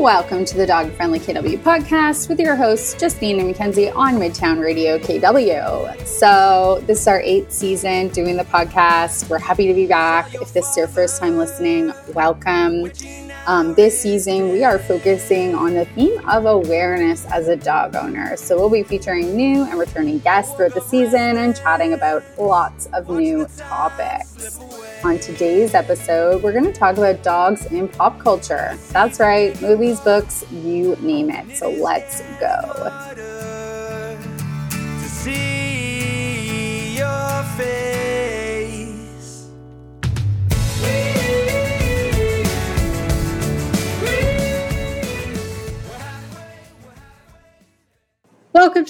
Welcome to the Dog Friendly KW podcast with your hosts, Justine and Mackenzie on Midtown Radio KW. So, this is our eighth season doing the podcast. We're happy to be back. If this is your first time listening, welcome. Um, this season, we are focusing on the theme of awareness as a dog owner. So, we'll be featuring new and returning guests throughout the season and chatting about lots of new topics. On today's episode, we're going to talk about dogs in pop culture. That's right, movies, books, you name it. So, let's go.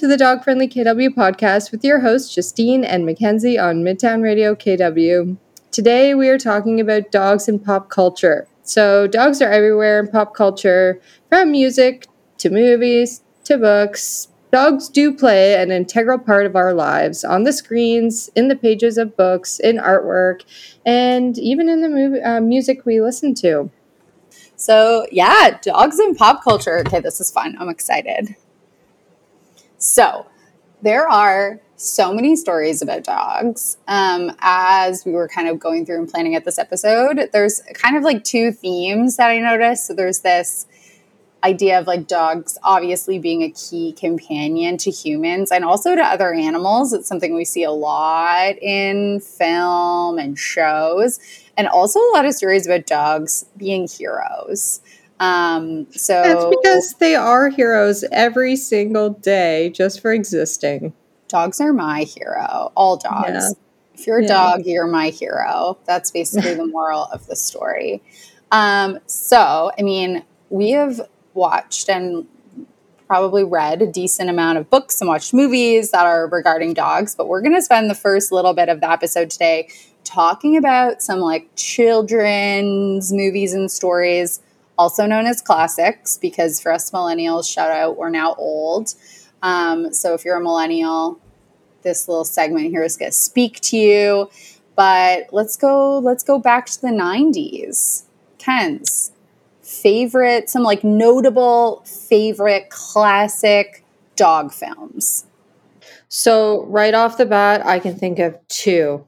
To the Dog Friendly KW podcast with your hosts, Justine and Mackenzie on Midtown Radio KW. Today we are talking about dogs in pop culture. So, dogs are everywhere in pop culture, from music to movies to books. Dogs do play an integral part of our lives on the screens, in the pages of books, in artwork, and even in the movie, uh, music we listen to. So, yeah, dogs in pop culture. Okay, this is fun. I'm excited. So, there are so many stories about dogs. Um, as we were kind of going through and planning at this episode, there's kind of like two themes that I noticed. So, there's this idea of like dogs obviously being a key companion to humans and also to other animals. It's something we see a lot in film and shows, and also a lot of stories about dogs being heroes. Um, so that's because they are heroes every single day just for existing. Dogs are my hero. All dogs. Yeah. If you're a yeah. dog, you're my hero. That's basically the moral of the story. Um, so, I mean, we have watched and probably read a decent amount of books and watched movies that are regarding dogs, but we're going to spend the first little bit of the episode today talking about some like children's movies and stories also known as classics, because for us millennials, shout out, we're now old. Um, so if you're a millennial, this little segment here is going to speak to you. But let's go. Let's go back to the '90s. Ken's favorite, some like notable favorite classic dog films. So right off the bat, I can think of two.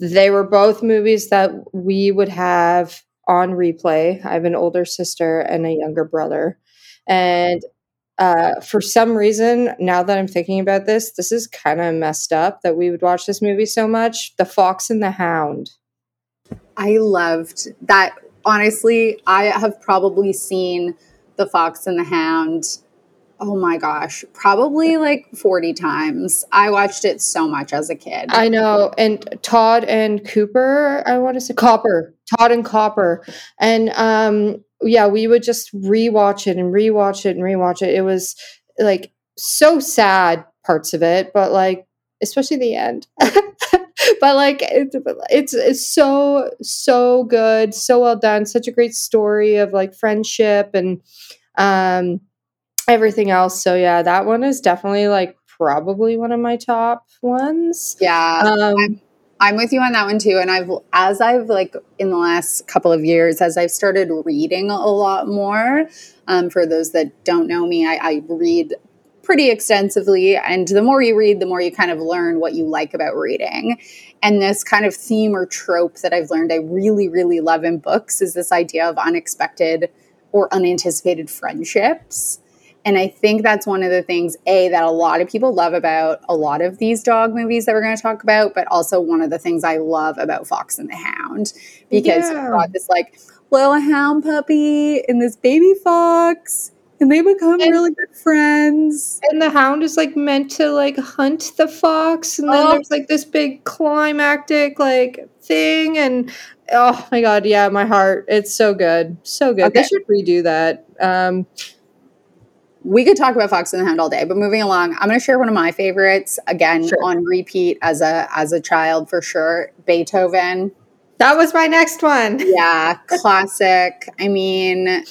They were both movies that we would have on replay. I have an older sister and a younger brother. And uh, for some reason, now that I'm thinking about this, this is kind of messed up that we would watch this movie so much. The Fox and the Hound. I loved that. Honestly, I have probably seen The Fox and the Hound oh my gosh, probably like 40 times. I watched it so much as a kid. I know. And Tod and Cooper, I want to say Copper, Tod and Copper. And um yeah, we would just rewatch it and rewatch it and rewatch it. It was like so sad parts of it, but like especially the end. but like it's, it's it's so so good, so well done, such a great story of like friendship and um everything else. So yeah, that one is definitely like probably one of my top ones. Yeah. Um, I'm, I'm with you on that one too. And I've, as I've like in the last couple of years, as I've started reading a lot more, um, for those that don't know me, I, I read pretty extensively. And the more you read, the more you kind of learn what you like about reading. And this kind of theme or trope that I've learned I really, really love in books is this idea of unexpected or unanticipated friendships. And I think that's one of the things, A, that a lot of people love about a lot of these dog movies that we're going to talk about, but also one of the things I love about Fox and the Hound because yeah. you've got this like little hound puppy and this baby fox. And they become and, really good friends. And the hound is like meant to like hunt the fox. And then oh. there's like this big climactic like thing. And oh my God, yeah, my heart. It's so good. So good. Okay. They should redo that. Um, we could talk about Fox and the Hound all day, but moving along, I'm going to share one of my favorites again sure. on repeat as a as a child for sure. Beethoven. That was my next one. yeah, classic. I mean,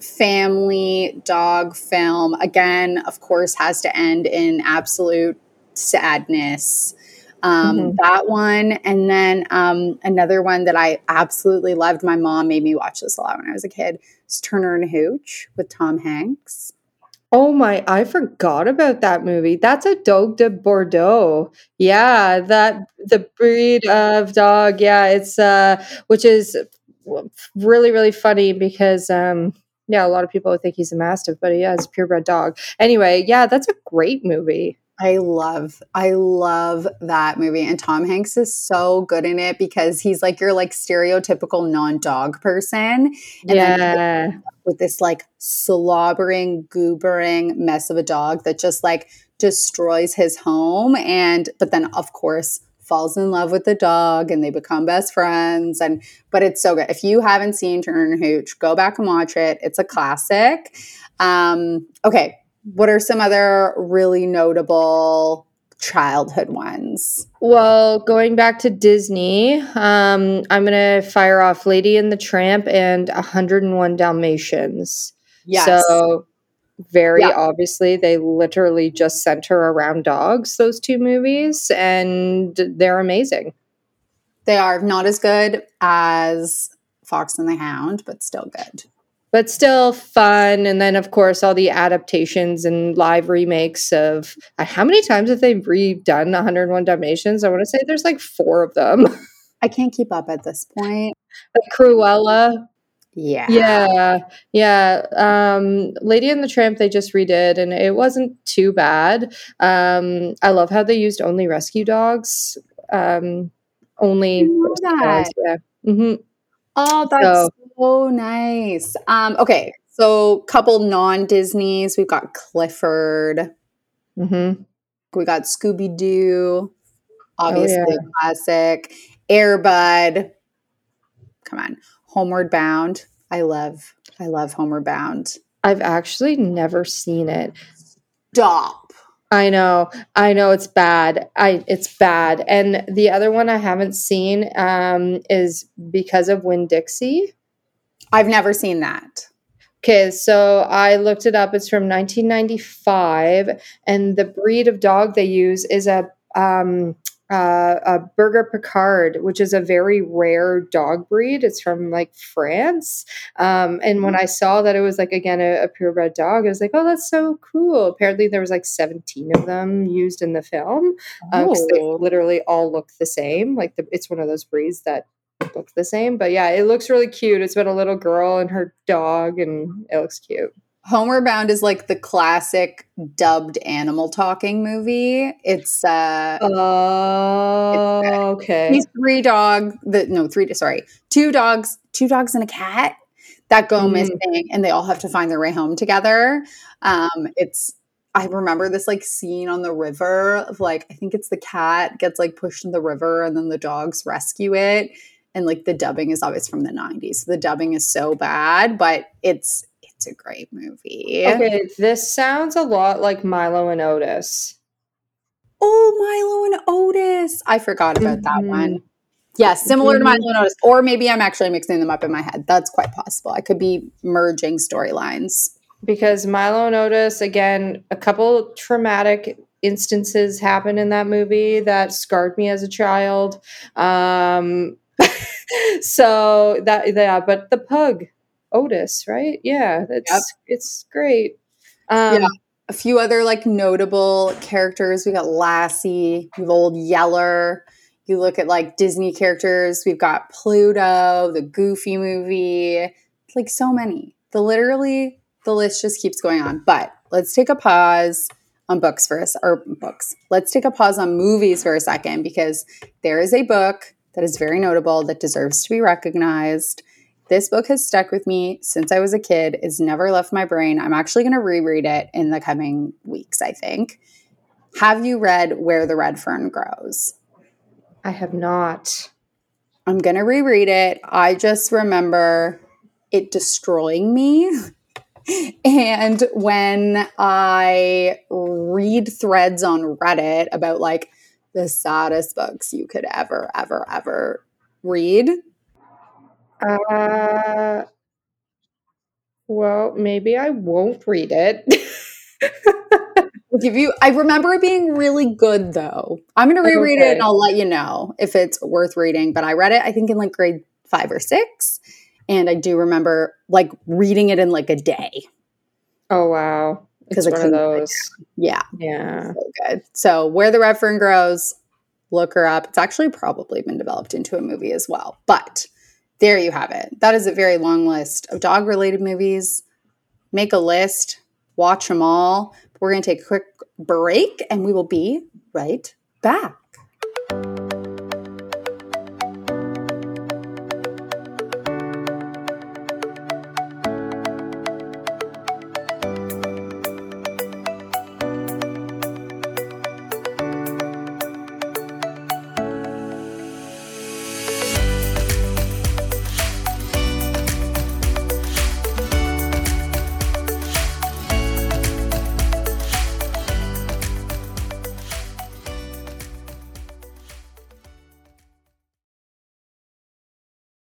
family dog film again. Of course, has to end in absolute sadness. Um, mm-hmm. That one. And then um, another one that I absolutely loved. My mom made me watch this a lot when I was a kid. Is Turner and Hooch with Tom Hanks. Oh my, I forgot about that movie. That's a Dogue de Bordeaux. Yeah, that the breed of dog. Yeah, it's uh which is really really funny because um yeah, a lot of people think he's a mastiff, but he a purebred dog. Anyway, yeah, that's a great movie. I love, I love that movie. And Tom Hanks is so good in it because he's like your like stereotypical non-dog person. And yeah. with this like slobbering, goobering mess of a dog that just like destroys his home. And but then of course falls in love with the dog and they become best friends. And but it's so good. If you haven't seen Turner and Hooch, go back and watch it. It's a classic. Um, okay, what are some other really notable childhood ones? Well, going back to Disney, um, I'm going to fire off Lady and the Tramp and 101 Dalmatians. Yes. So, very yeah. obviously, they literally just center around dogs, those two movies, and they're amazing. They are not as good as Fox and the Hound, but still good but still fun. And then, of course, all the adaptations and live remakes of uh, how many times have they redone 101 Dalmatians? I want to say there's like four of them. I can't keep up at this point. Like Cruella. Yeah. Yeah. Yeah. Um, Lady and the Tramp, they just redid, and it wasn't too bad. Um, I love how they used only rescue dogs. Um, only dogs. Yeah. Mm-hmm. Oh, that's so, so nice. Um, okay, so couple non Disney's. We've got Clifford. Mm-hmm. We got Scooby Doo. Obviously, oh, yeah. classic. Airbud. Come on, Homeward Bound. I love. I love Homeward Bound. I've actually never seen it. Stop. I know. I know it's bad. I it's bad. And the other one I haven't seen um, is because of Winn Dixie. I've never seen that. Okay, so I looked it up. It's from 1995, and the breed of dog they use is a um, uh, a Berger Picard, which is a very rare dog breed. It's from like France. Um, and when I saw that it was like again a, a, purebred dog, I was like, oh, that's so cool. Apparently, there was like 17 of them used in the film. Um, oh. they literally all look the same. Like the, it's one of those breeds that look the same. But yeah, it looks really cute. It's about a little girl and her dog, and it looks cute. Homeward Bound is like the classic dubbed animal talking movie. It's uh Oh it's, uh, okay. These three dog the no, three sorry, two dogs, two dogs and a cat that go mm. missing and they all have to find their way home together. Um it's I remember this like scene on the river of like I think it's the cat gets like pushed in the river and then the dogs rescue it and like the dubbing is always from the 90s. The dubbing is so bad, but it's it's a great movie. Okay, this sounds a lot like Milo and Otis. Oh, Milo and Otis. I forgot about mm-hmm. that one. Yeah, similar mm-hmm. to Milo and Otis. Or maybe I'm actually mixing them up in my head. That's quite possible. I could be merging storylines. Because Milo and Otis, again, a couple traumatic instances happened in that movie that scarred me as a child. Um, so that yeah, but the pug Otis, right? Yeah, that's yep. it's great. Um, yeah. A few other like notable characters. We got Lassie, we've old Yeller. You look at like Disney characters. We've got Pluto, the Goofy movie, like so many. The literally the list just keeps going on. But let's take a pause on books for us or books. Let's take a pause on movies for a second because there is a book that is very notable that deserves to be recognized. This book has stuck with me since I was a kid. It's never left my brain. I'm actually going to reread it in the coming weeks, I think. Have you read Where the Red Fern Grows? I have not. I'm going to reread it. I just remember it destroying me. and when I read threads on Reddit about like the saddest books you could ever, ever, ever read? Uh, well, maybe I won't read it. give you. I remember it being really good though. I'm gonna reread okay. it and I'll let you know if it's worth reading. But I read it, I think, in like grade five or six, and I do remember like reading it in like a day. Oh wow! Because one of those. Yeah, yeah, so good. So where the red fern grows, look her up. It's actually probably been developed into a movie as well. But there you have it. That is a very long list of dog related movies. Make a list, watch them all. We're going to take a quick break and we will be right back.